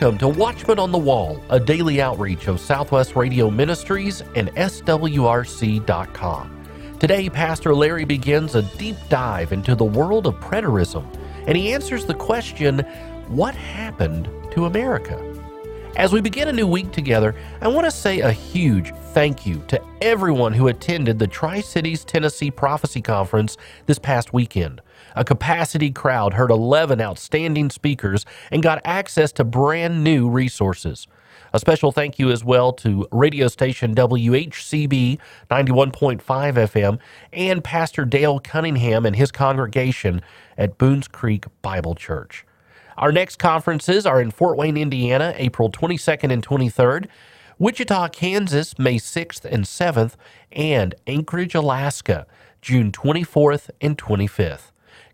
Welcome to Watchman on the Wall, a daily outreach of Southwest Radio Ministries and SWRC.com. Today, Pastor Larry begins a deep dive into the world of preterism, and he answers the question what happened to America? As we begin a new week together, I want to say a huge thank you to everyone who attended the Tri Cities Tennessee Prophecy Conference this past weekend. A capacity crowd heard 11 outstanding speakers and got access to brand new resources. A special thank you as well to radio station WHCB 91.5 FM and Pastor Dale Cunningham and his congregation at Boones Creek Bible Church. Our next conferences are in Fort Wayne, Indiana, April 22nd and 23rd, Wichita, Kansas, May 6th and 7th, and Anchorage, Alaska, June 24th and 25th.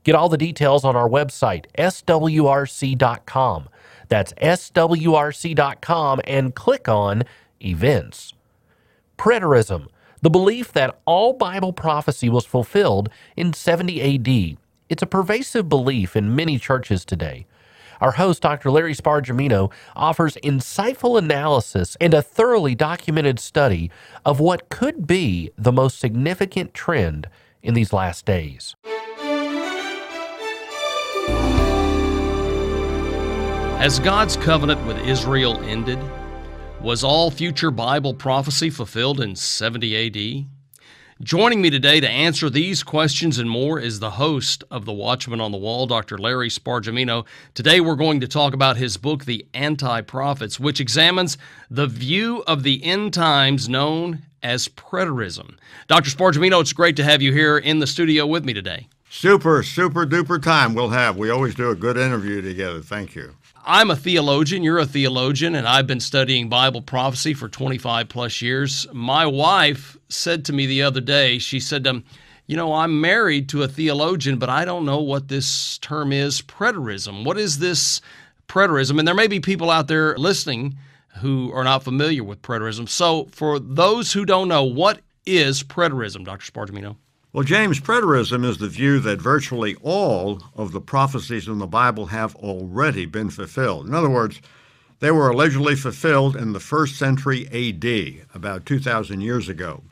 Get all the details on our website, swrc.com. That's swrc.com and click on Events. Preterism, the belief that all Bible prophecy was fulfilled in 70 AD. It's a pervasive belief in many churches today. Our host, Dr. Larry Spargimino, offers insightful analysis and a thoroughly documented study of what could be the most significant trend in these last days. Has God's covenant with Israel ended? Was all future Bible prophecy fulfilled in 70 AD? Joining me today to answer these questions and more is the host of The Watchman on the Wall, Dr. Larry Spargimino. Today we're going to talk about his book, The Anti Prophets, which examines the view of the end times known as preterism. Dr. Spargimino, it's great to have you here in the studio with me today. Super, super duper time we'll have. We always do a good interview together. Thank you. I'm a theologian, you're a theologian, and I've been studying Bible prophecy for 25 plus years. My wife said to me the other day, she said, um, You know, I'm married to a theologian, but I don't know what this term is preterism. What is this preterism? And there may be people out there listening who are not familiar with preterism. So, for those who don't know, what is preterism, Dr. Spargimino? Well, James, preterism is the view that virtually all of the prophecies in the Bible have already been fulfilled. In other words, they were allegedly fulfilled in the first century AD, about 2,000 years ago.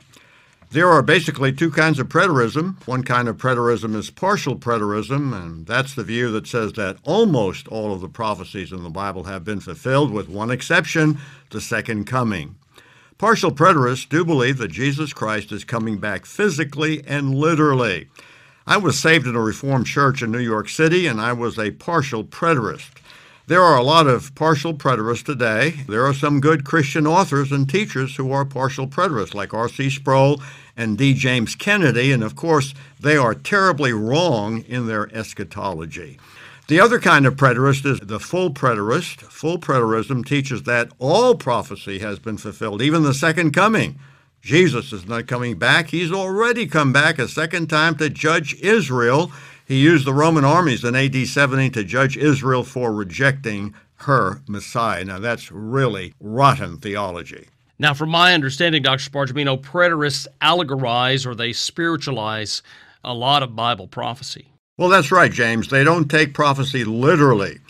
There are basically two kinds of preterism. One kind of preterism is partial preterism, and that's the view that says that almost all of the prophecies in the Bible have been fulfilled, with one exception the second coming. Partial preterists do believe that Jesus Christ is coming back physically and literally. I was saved in a Reformed church in New York City, and I was a partial preterist. There are a lot of partial preterists today. There are some good Christian authors and teachers who are partial preterists, like R.C. Sproul and D. James Kennedy, and of course, they are terribly wrong in their eschatology. The other kind of preterist is the full preterist. Full preterism teaches that all prophecy has been fulfilled, even the second coming. Jesus is not coming back. He's already come back a second time to judge Israel. He used the Roman armies in AD 70 to judge Israel for rejecting her Messiah. Now, that's really rotten theology. Now, from my understanding, Dr. Spargimino, preterists allegorize or they spiritualize a lot of Bible prophecy. Well, that's right, James. They don't take prophecy literally.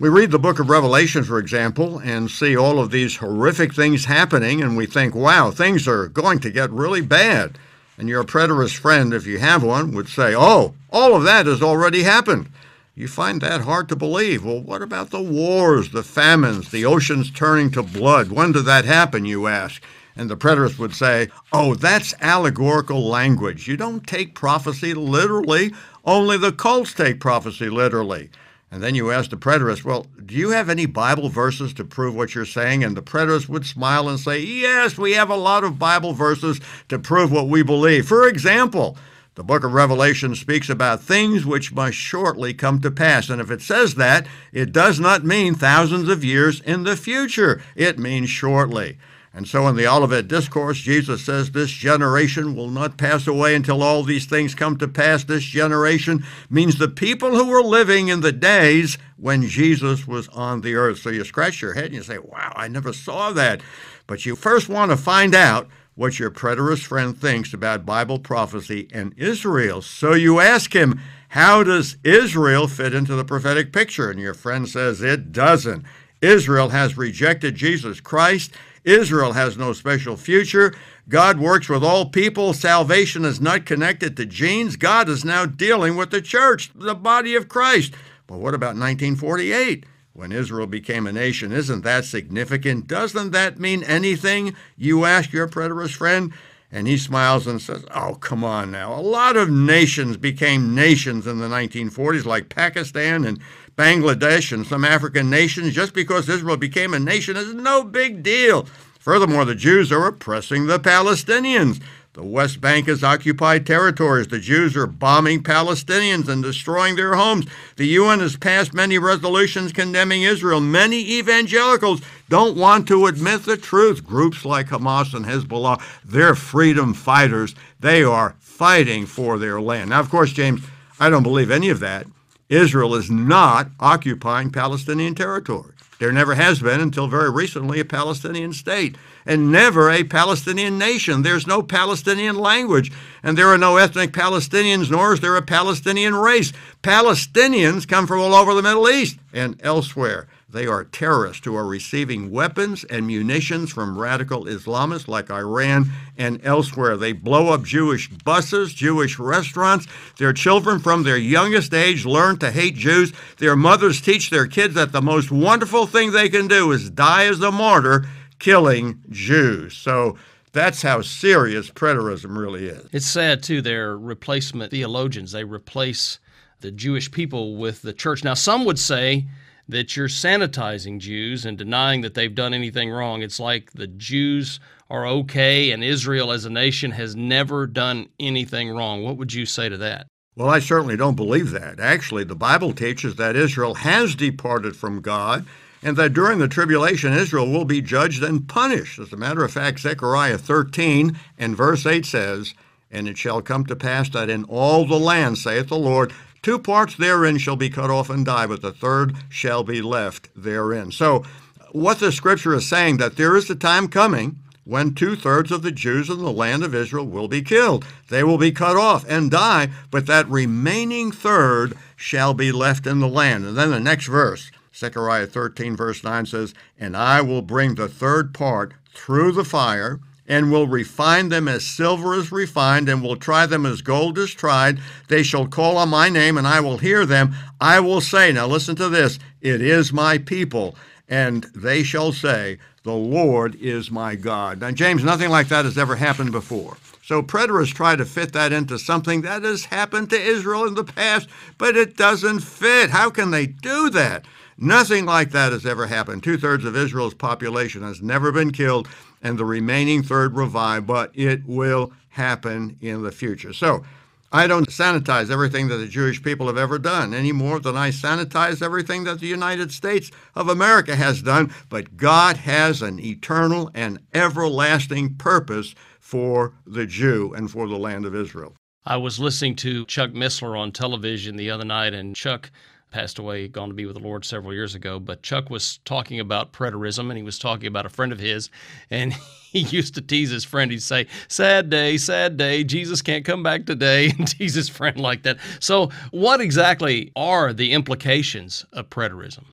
We read the book of Revelation, for example, and see all of these horrific things happening, and we think, wow, things are going to get really bad. And your preterist friend, if you have one, would say, oh, all of that has already happened. You find that hard to believe. Well, what about the wars, the famines, the oceans turning to blood? When did that happen, you ask? And the preterist would say, oh, that's allegorical language. You don't take prophecy literally. Only the cults take prophecy literally. And then you ask the preterist, well, do you have any Bible verses to prove what you're saying? And the preterist would smile and say, yes, we have a lot of Bible verses to prove what we believe. For example, the book of Revelation speaks about things which must shortly come to pass. And if it says that, it does not mean thousands of years in the future, it means shortly. And so in the Olivet Discourse, Jesus says, This generation will not pass away until all these things come to pass. This generation means the people who were living in the days when Jesus was on the earth. So you scratch your head and you say, Wow, I never saw that. But you first want to find out what your preterist friend thinks about Bible prophecy and Israel. So you ask him, How does Israel fit into the prophetic picture? And your friend says, It doesn't. Israel has rejected Jesus Christ. Israel has no special future. God works with all people. Salvation is not connected to genes. God is now dealing with the church, the body of Christ. But what about 1948? When Israel became a nation, isn't that significant? Doesn't that mean anything? You ask your preterist friend. And he smiles and says, Oh, come on now. A lot of nations became nations in the 1940s, like Pakistan and Bangladesh and some African nations. Just because Israel became a nation is no big deal. Furthermore, the Jews are oppressing the Palestinians. The West Bank is occupied territories. The Jews are bombing Palestinians and destroying their homes. The UN has passed many resolutions condemning Israel. Many evangelicals don't want to admit the truth. Groups like Hamas and Hezbollah, they're freedom fighters. They are fighting for their land. Now, of course, James, I don't believe any of that. Israel is not occupying Palestinian territory. There never has been until very recently a Palestinian state and never a Palestinian nation. There's no Palestinian language, and there are no ethnic Palestinians, nor is there a Palestinian race. Palestinians come from all over the Middle East and elsewhere. They are terrorists who are receiving weapons and munitions from radical Islamists like Iran and elsewhere. They blow up Jewish buses, Jewish restaurants. Their children from their youngest age learn to hate Jews. Their mothers teach their kids that the most wonderful thing they can do is die as a martyr killing Jews. So that's how serious preterism really is. It's sad, too. They're replacement theologians. They replace the Jewish people with the church. Now, some would say that you're sanitizing Jews and denying that they've done anything wrong. It's like the Jews are okay and Israel as a nation has never done anything wrong. What would you say to that? Well, I certainly don't believe that. Actually, the Bible teaches that Israel has departed from God and that during the tribulation Israel will be judged and punished. As a matter of fact, Zechariah 13 and verse 8 says, And it shall come to pass that in all the land, saith the Lord, two parts therein shall be cut off and die, but the third shall be left therein. So, what the scripture is saying that there is a time coming when two thirds of the Jews in the land of Israel will be killed. They will be cut off and die, but that remaining third shall be left in the land. And then the next verse, Zechariah 13, verse 9 says, And I will bring the third part through the fire, and will refine them as silver is refined, and will try them as gold is tried. They shall call on my name, and I will hear them. I will say, now listen to this, it is my people. And they shall say, The Lord is my God. Now, James, nothing like that has ever happened before. So preterists try to fit that into something that has happened to Israel in the past, but it doesn't fit. How can they do that? Nothing like that has ever happened. Two thirds of Israel's population has never been killed, and the remaining third revived, but it will happen in the future. So I don't sanitize everything that the Jewish people have ever done any more than I sanitize everything that the United States of America has done. But God has an eternal and everlasting purpose for the Jew and for the land of Israel. I was listening to Chuck Missler on television the other night, and Chuck passed away, gone to be with the Lord several years ago. But Chuck was talking about preterism, and he was talking about a friend of his, and he used to tease his friend. He'd say, "Sad day, sad day. Jesus can't come back today," and tease his friend like that. So, what exactly are the implications of preterism?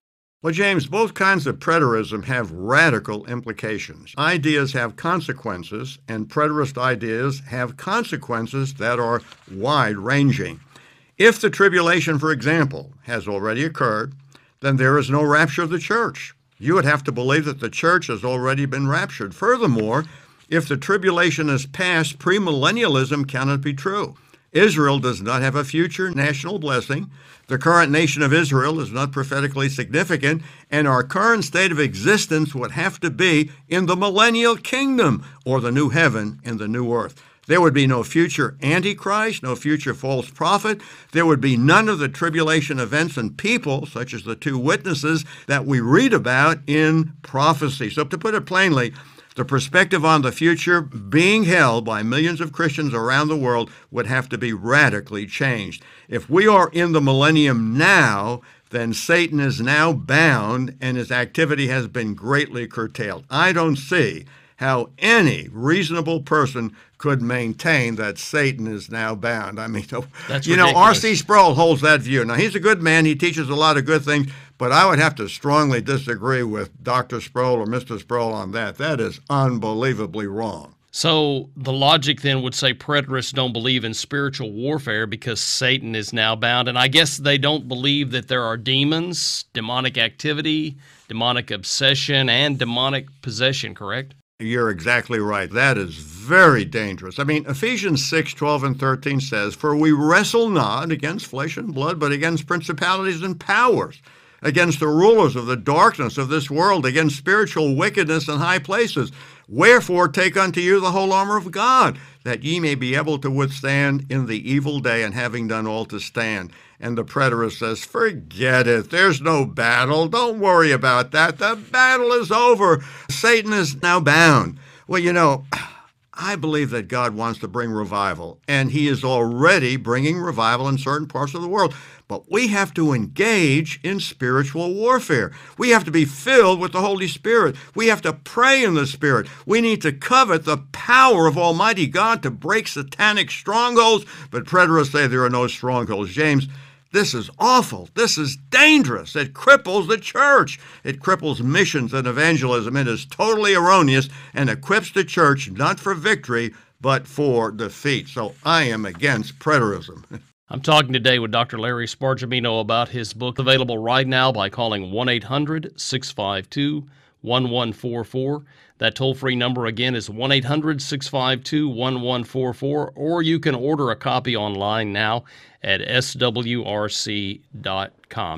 Well, James, both kinds of preterism have radical implications. Ideas have consequences, and preterist ideas have consequences that are wide ranging. If the tribulation, for example, has already occurred, then there is no rapture of the church. You would have to believe that the church has already been raptured. Furthermore, if the tribulation is past, premillennialism cannot be true. Israel does not have a future national blessing. The current nation of Israel is not prophetically significant, and our current state of existence would have to be in the millennial kingdom or the new heaven and the new earth. There would be no future Antichrist, no future false prophet. There would be none of the tribulation events and people, such as the two witnesses that we read about in prophecy. So, to put it plainly, the perspective on the future being held by millions of Christians around the world would have to be radically changed. If we are in the millennium now, then Satan is now bound and his activity has been greatly curtailed. I don't see how any reasonable person could maintain that Satan is now bound. I mean, That's you know. R.C. Sproul holds that view. Now, he's a good man. He teaches a lot of good things, But I would have to strongly disagree with Dr. Sproul or Mr. Sproul on that. That is unbelievably wrong. So the logic then would say preterists don't believe in spiritual warfare because Satan is now bound. And I guess they don't believe that there are demons, demonic activity, demonic obsession, and demonic possession, correct? You're exactly right. That is very dangerous. I mean, Ephesians 6 12 and 13 says, For we wrestle not against flesh and blood, but against principalities and powers against the rulers of the darkness of this world, against spiritual wickedness in high places. Wherefore, take unto you the whole armor of God, that ye may be able to withstand in the evil day, and having done all to stand. And the preterist says, Forget it. There's no battle. Don't worry about that. The battle is over. Satan is now bound. Well, you know, I believe that God wants to bring revival, and He is already bringing revival in certain parts of the world. But we have to engage in spiritual warfare. We have to be filled with the Holy Spirit. We have to pray in the Spirit. We need to covet the power of Almighty God to break satanic strongholds. But preterists say there are no strongholds. James, this is awful. This is dangerous. It cripples the church. It cripples missions and evangelism. It is totally erroneous and equips the church not for victory, but for defeat. So I am against preterism. I'm talking today with Dr. Larry Spargimino about his book, available right now by calling 1 800 652 1144. That toll free number again is 1 800 652 1144, or you can order a copy online now at swrc.com.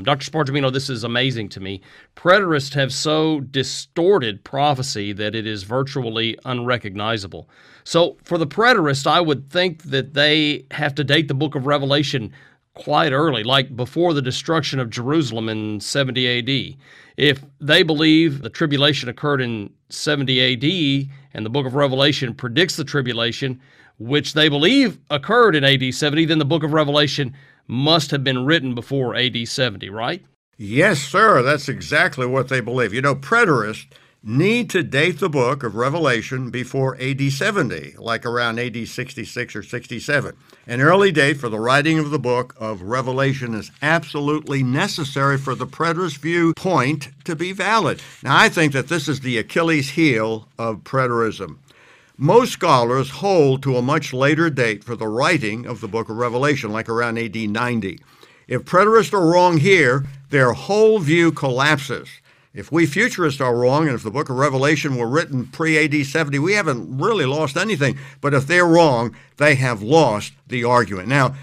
Dr. Spargimino, this is amazing to me. Preterists have so distorted prophecy that it is virtually unrecognizable. So, for the preterist, I would think that they have to date the book of Revelation quite early, like before the destruction of Jerusalem in 70 AD. If they believe the tribulation occurred in 70 AD and the book of Revelation predicts the tribulation, which they believe occurred in AD 70, then the book of Revelation must have been written before AD 70, right? Yes, sir. That's exactly what they believe. You know, preterists need to date the book of Revelation before AD 70, like around AD 66 or 67. An early date for the writing of the book of Revelation is absolutely necessary for the preterist viewpoint to be valid. Now, I think that this is the Achilles heel of preterism. Most scholars hold to a much later date for the writing of the book of Revelation, like around AD 90. If preterists are wrong here, their whole view collapses. If we futurists are wrong, and if the book of Revelation were written pre AD 70, we haven't really lost anything. But if they're wrong, they have lost the argument. Now,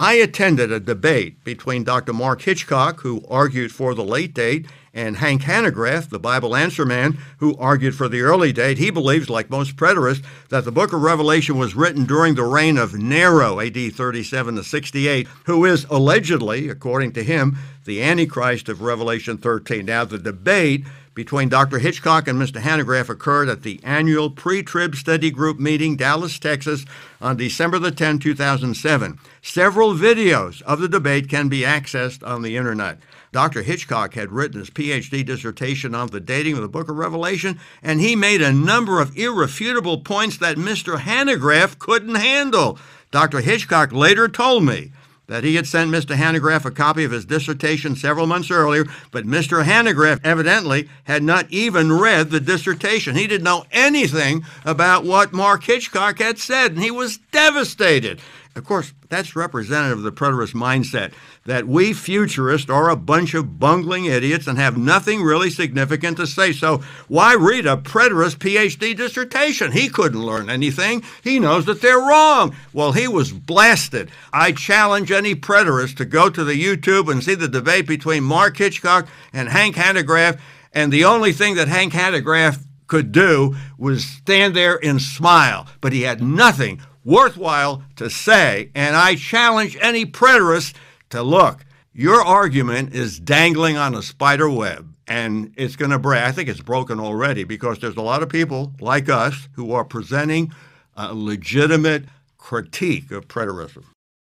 I attended a debate between Dr. Mark Hitchcock, who argued for the late date, and Hank Hanegraaff, the Bible answer man, who argued for the early date, he believes, like most preterists, that the book of Revelation was written during the reign of Nero, AD 37 to 68, who is allegedly, according to him, the Antichrist of Revelation 13. Now, the debate between Dr. Hitchcock and Mr. Hanegraaff occurred at the annual pre-trib study group meeting, Dallas, Texas, on December the 10, 2007. Several videos of the debate can be accessed on the internet. Dr. Hitchcock had written his PhD dissertation on the dating of the book of Revelation, and he made a number of irrefutable points that Mr. Hanegraaff couldn't handle. Dr. Hitchcock later told me that he had sent Mr. Hanegraaff a copy of his dissertation several months earlier, but Mr. Hanegraaff evidently had not even read the dissertation. He didn't know anything about what Mark Hitchcock had said, and he was devastated. Of course, that's representative of the preterist mindset that we futurists are a bunch of bungling idiots and have nothing really significant to say. So, why read a preterist PhD dissertation? He couldn't learn anything. He knows that they're wrong. Well, he was blasted. I challenge any preterist to go to the YouTube and see the debate between Mark Hitchcock and Hank Hanegraaff. And the only thing that Hank Hanegraaff could do was stand there and smile, but he had nothing worthwhile to say. And I challenge any preterist to look. Your argument is dangling on a spider web and it's going to break. I think it's broken already because there's a lot of people like us who are presenting a legitimate critique of preterism.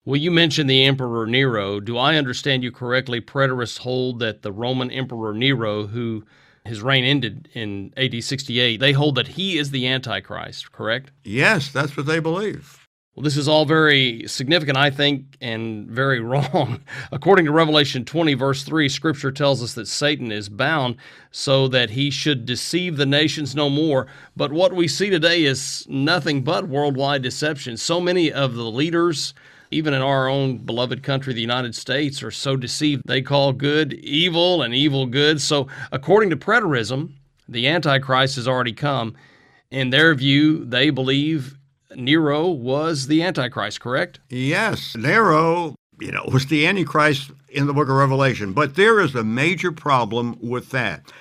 Well, you mentioned the Emperor Nero. Do I understand you correctly? Preterists hold that the Roman Emperor Nero, who his reign ended in AD 68, they hold that he is the Antichrist, correct? Yes, that's what they believe. Well, this is all very significant, I think, and very wrong. According to Revelation 20, verse 3, Scripture tells us that Satan is bound so that he should deceive the nations no more. But what we see today is nothing but worldwide deception. So many of the leaders, even in our own beloved country, the United States, are so deceived. They call good evil and evil good. So, according to preterism, the Antichrist has already come. In their view, they believe Nero was the Antichrist, correct? Yes, Nero, you know, was the Antichrist in the book of Revelation. But there is a major problem with that.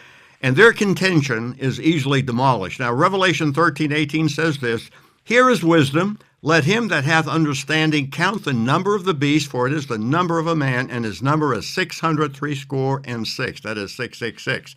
And their contention is easily demolished. Now, Revelation 13, 18 says this Here is wisdom. Let him that hath understanding count the number of the beast, for it is the number of a man, and his number is six hundred threescore and six. That is 666.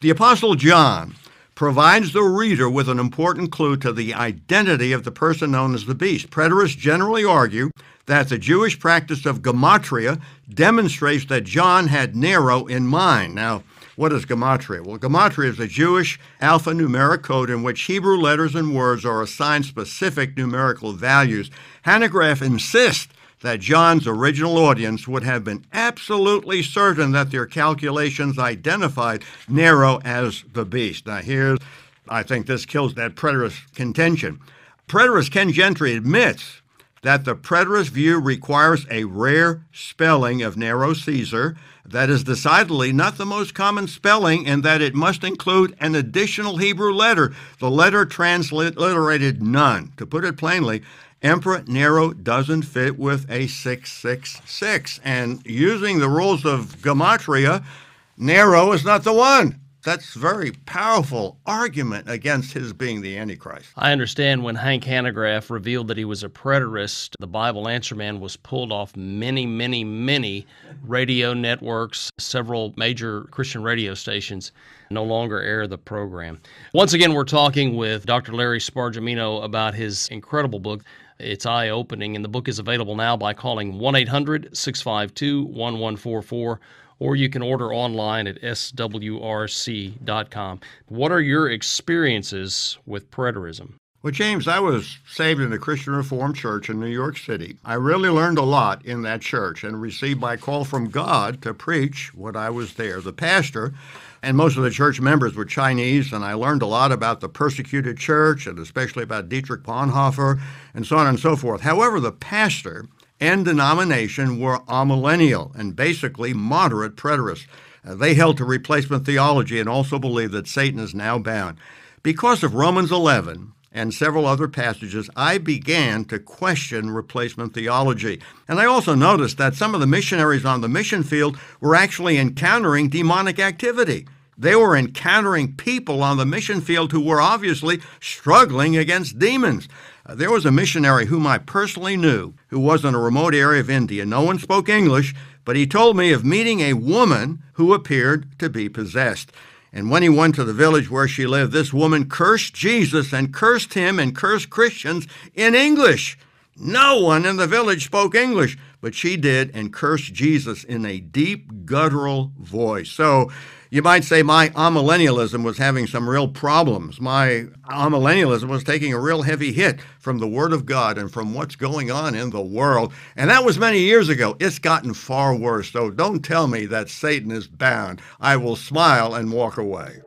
The Apostle John provides the reader with an important clue to the identity of the person known as the beast. Preterists generally argue that the Jewish practice of gematria demonstrates that John had Nero in mind. Now, what is gematria? Well, gematria is a Jewish alphanumeric code in which Hebrew letters and words are assigned specific numerical values. Hanegraaff insists that John's original audience would have been absolutely certain that their calculations identified Nero as the beast. Now, here's, I think this kills that preterist contention. Preterist Ken Gentry admits that the preterist view requires a rare spelling of Nero Caesar that is decidedly not the most common spelling and that it must include an additional Hebrew letter, the letter transliterated nun. To put it plainly, Emperor Nero doesn't fit with a 666. And using the rules of Gematria, Nero is not the one. That's very powerful argument against his being the Antichrist. I understand when Hank Hanegraaff revealed that he was a preterist, the Bible Answer Man was pulled off many, many, many radio networks, several major Christian radio stations no longer air the program. Once again, we're talking with Dr. Larry Spargimino about his incredible book, it's eye opening, and the book is available now by calling 1 800 652 1144 or you can order online at swrc.com. What are your experiences with preterism? Well, James, I was saved in a Christian Reformed church in New York City. I really learned a lot in that church and received my call from God to preach what I was there. The pastor and most of the church members were Chinese, and I learned a lot about the persecuted church and especially about Dietrich Bonhoeffer and so on and so forth. However, the pastor and denomination were amillennial and basically moderate preterists. Uh, they held to replacement theology and also believed that Satan is now bound. Because of Romans 11, and several other passages, I began to question replacement theology. And I also noticed that some of the missionaries on the mission field were actually encountering demonic activity. They were encountering people on the mission field who were obviously struggling against demons. Uh, there was a missionary whom I personally knew who was in a remote area of India. No one spoke English, but he told me of meeting a woman who appeared to be possessed. And when he went to the village where she lived, this woman cursed Jesus and cursed him and cursed Christians in English. No one in the village spoke English, but she did and cursed Jesus in a deep, guttural voice. So you might say my amillennialism was having some real problems. My amillennialism was taking a real heavy hit from the Word of God and from what's going on in the world. And that was many years ago. It's gotten far worse. So don't tell me that Satan is bound. I will smile and walk away.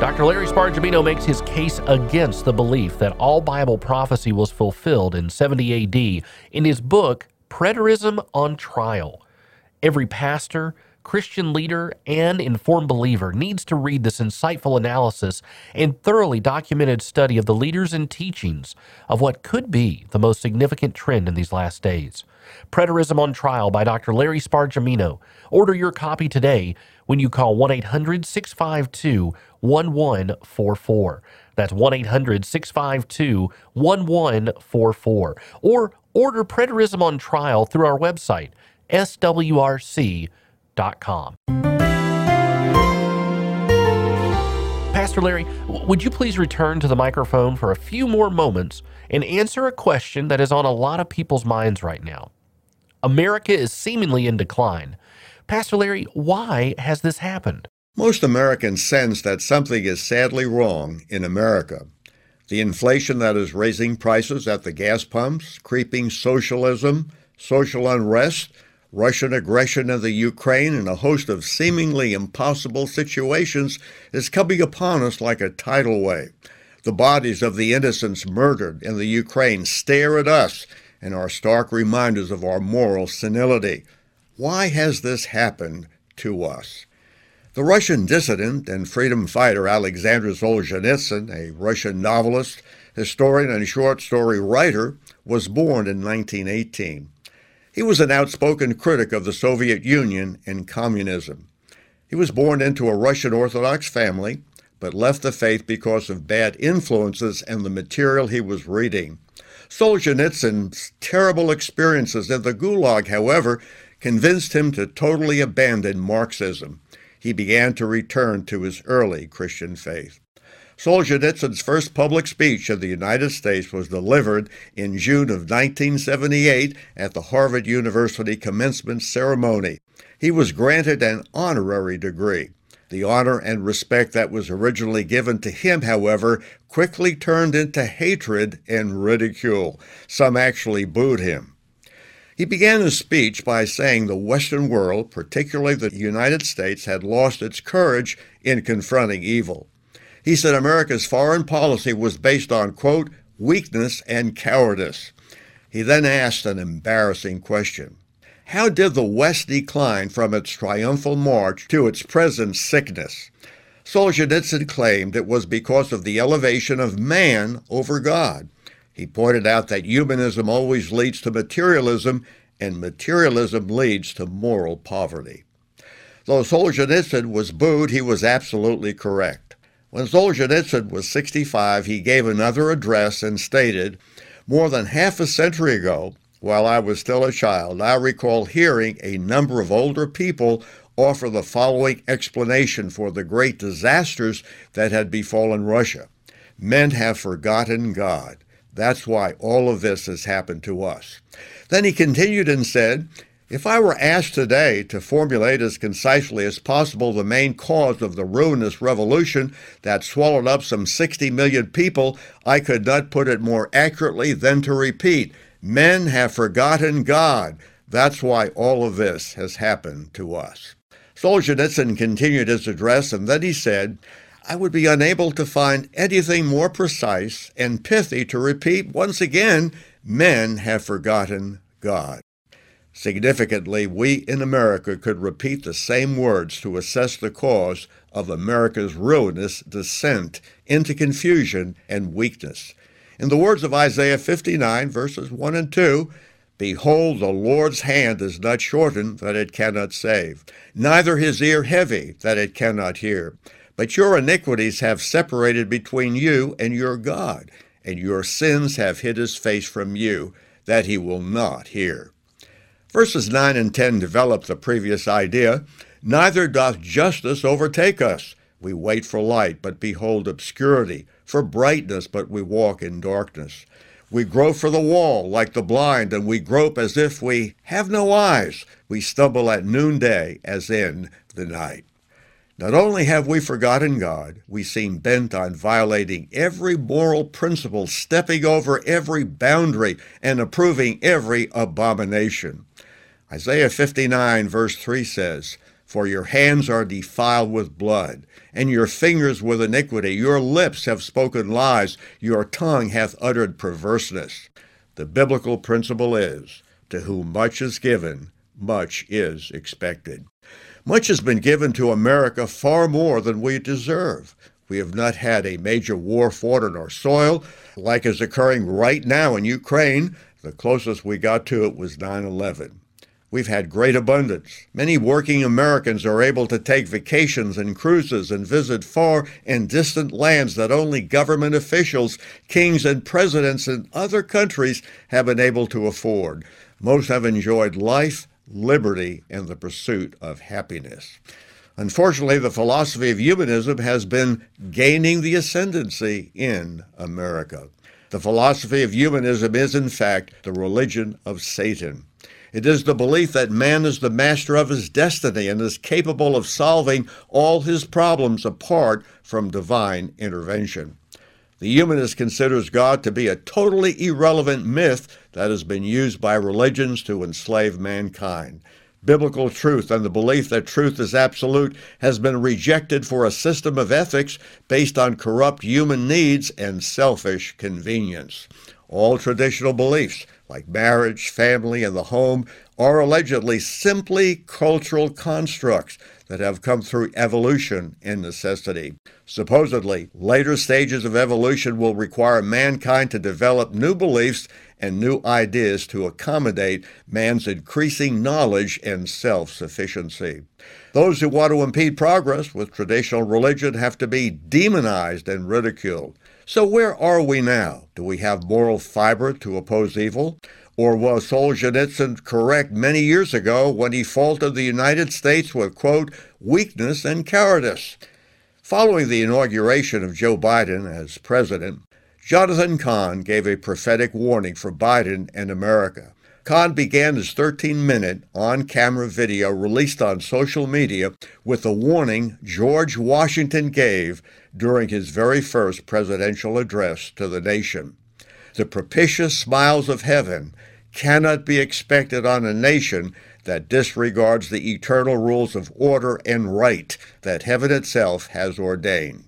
Dr. Larry Spargimino makes his case against the belief that all Bible prophecy was fulfilled in 70 AD in his book, Preterism on Trial. Every pastor, Christian leader, and informed believer needs to read this insightful analysis and thoroughly documented study of the leaders and teachings of what could be the most significant trend in these last days. Preterism on Trial by Dr. Larry Spargimino. Order your copy today when you call 1 800 652 1144. That's 1 800 652 1144. Or order Preterism on Trial through our website, swrc.com. Pastor Larry, would you please return to the microphone for a few more moments and answer a question that is on a lot of people's minds right now? America is seemingly in decline. Pastor Larry, why has this happened? Most Americans sense that something is sadly wrong in America. The inflation that is raising prices at the gas pumps, creeping socialism, social unrest, Russian aggression in the Ukraine, and a host of seemingly impossible situations is coming upon us like a tidal wave. The bodies of the innocents murdered in the Ukraine stare at us and are stark reminders of our moral senility. Why has this happened to us? The Russian dissident and freedom fighter Alexander Solzhenitsyn, a Russian novelist, historian, and short story writer, was born in 1918. He was an outspoken critic of the Soviet Union and communism. He was born into a Russian Orthodox family, but left the faith because of bad influences and the material he was reading. Solzhenitsyn's terrible experiences in the Gulag, however, convinced him to totally abandon Marxism he began to return to his early Christian faith. Solzhenitsyn's first public speech in the United States was delivered in June of 1978 at the Harvard University commencement ceremony. He was granted an honorary degree. The honor and respect that was originally given to him, however, quickly turned into hatred and ridicule. Some actually booed him. He began his speech by saying the Western world, particularly the United States, had lost its courage in confronting evil. He said America's foreign policy was based on, quote, weakness and cowardice. He then asked an embarrassing question How did the West decline from its triumphal march to its present sickness? Solzhenitsyn claimed it was because of the elevation of man over God. He pointed out that humanism always leads to materialism, and materialism leads to moral poverty. Though Solzhenitsyn was booed, he was absolutely correct. When Solzhenitsyn was 65, he gave another address and stated, More than half a century ago, while I was still a child, I recall hearing a number of older people offer the following explanation for the great disasters that had befallen Russia. Men have forgotten God. That's why all of this has happened to us. Then he continued and said, If I were asked today to formulate as concisely as possible the main cause of the ruinous revolution that swallowed up some 60 million people, I could not put it more accurately than to repeat men have forgotten God. That's why all of this has happened to us. Solzhenitsyn continued his address, and then he said, I would be unable to find anything more precise and pithy to repeat once again men have forgotten God. Significantly, we in America could repeat the same words to assess the cause of America's ruinous descent into confusion and weakness. In the words of Isaiah 59, verses 1 and 2, Behold, the Lord's hand is not shortened that it cannot save, neither his ear heavy that it cannot hear. But your iniquities have separated between you and your God, and your sins have hid his face from you, that he will not hear. Verses 9 and 10 develop the previous idea Neither doth justice overtake us. We wait for light, but behold obscurity, for brightness, but we walk in darkness. We grope for the wall like the blind, and we grope as if we have no eyes. We stumble at noonday as in the night. Not only have we forgotten God, we seem bent on violating every moral principle, stepping over every boundary, and approving every abomination. Isaiah 59, verse 3 says, For your hands are defiled with blood, and your fingers with iniquity. Your lips have spoken lies, your tongue hath uttered perverseness. The biblical principle is, To whom much is given, much is expected. Much has been given to America far more than we deserve. We have not had a major war fought on our soil, like is occurring right now in Ukraine. The closest we got to it was 9 11. We've had great abundance. Many working Americans are able to take vacations and cruises and visit far and distant lands that only government officials, kings, and presidents in other countries have been able to afford. Most have enjoyed life liberty, and the pursuit of happiness. Unfortunately, the philosophy of humanism has been gaining the ascendancy in America. The philosophy of humanism is, in fact, the religion of Satan. It is the belief that man is the master of his destiny and is capable of solving all his problems apart from divine intervention. The humanist considers God to be a totally irrelevant myth that has been used by religions to enslave mankind. Biblical truth and the belief that truth is absolute has been rejected for a system of ethics based on corrupt human needs and selfish convenience. All traditional beliefs, like marriage, family, and the home, are allegedly simply cultural constructs that have come through evolution in necessity. Supposedly, later stages of evolution will require mankind to develop new beliefs and new ideas to accommodate man's increasing knowledge and self sufficiency. Those who want to impede progress with traditional religion have to be demonized and ridiculed. So, where are we now? Do we have moral fiber to oppose evil? Or was Solzhenitsyn correct many years ago when he faulted the United States with, quote, weakness and cowardice? Following the inauguration of Joe Biden as president, Jonathan Cahn gave a prophetic warning for Biden and America. Cahn began his 13 minute on camera video released on social media with a warning George Washington gave during his very first presidential address to the nation. The propitious smiles of heaven cannot be expected on a nation that disregards the eternal rules of order and right that heaven itself has ordained.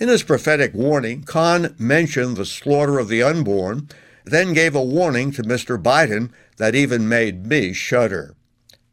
In his prophetic warning, Cahn mentioned the slaughter of the unborn, then gave a warning to Mr. Biden that even made me shudder.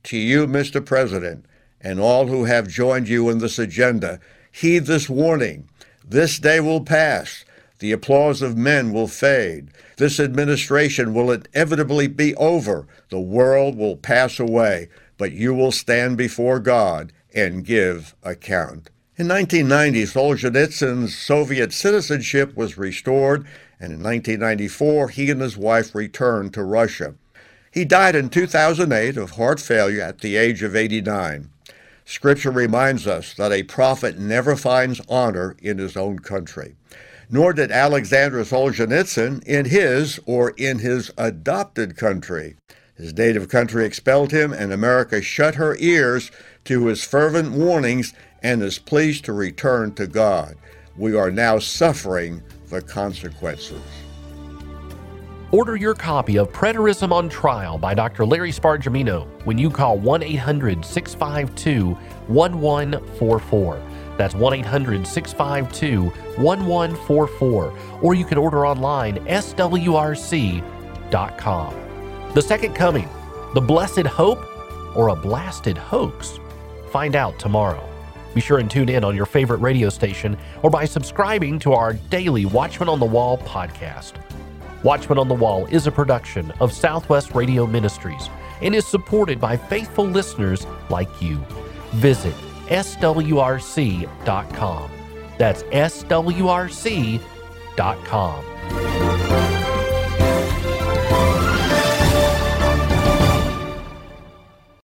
To you, Mr. President, and all who have joined you in this agenda, heed this warning. This day will pass. The applause of men will fade. This administration will inevitably be over. The world will pass away, but you will stand before God and give account. In 1990, Solzhenitsyn's Soviet citizenship was restored, and in 1994, he and his wife returned to Russia. He died in 2008 of heart failure at the age of 89. Scripture reminds us that a prophet never finds honor in his own country. Nor did Alexander Solzhenitsyn in his or in his adopted country. His native country expelled him, and America shut her ears to his fervent warnings and is pleased to return to God. We are now suffering the consequences. Order your copy of Preterism on Trial by Dr. Larry Spargimino when you call 1 800 652 1144. That's 1 800 652 1144. Or you can order online swrc.com. The Second Coming, the Blessed Hope, or a Blasted Hoax? Find out tomorrow. Be sure and tune in on your favorite radio station or by subscribing to our daily Watchman on the Wall podcast. Watchman on the Wall is a production of Southwest Radio Ministries and is supported by faithful listeners like you. Visit swrc.com. That's swrc.com.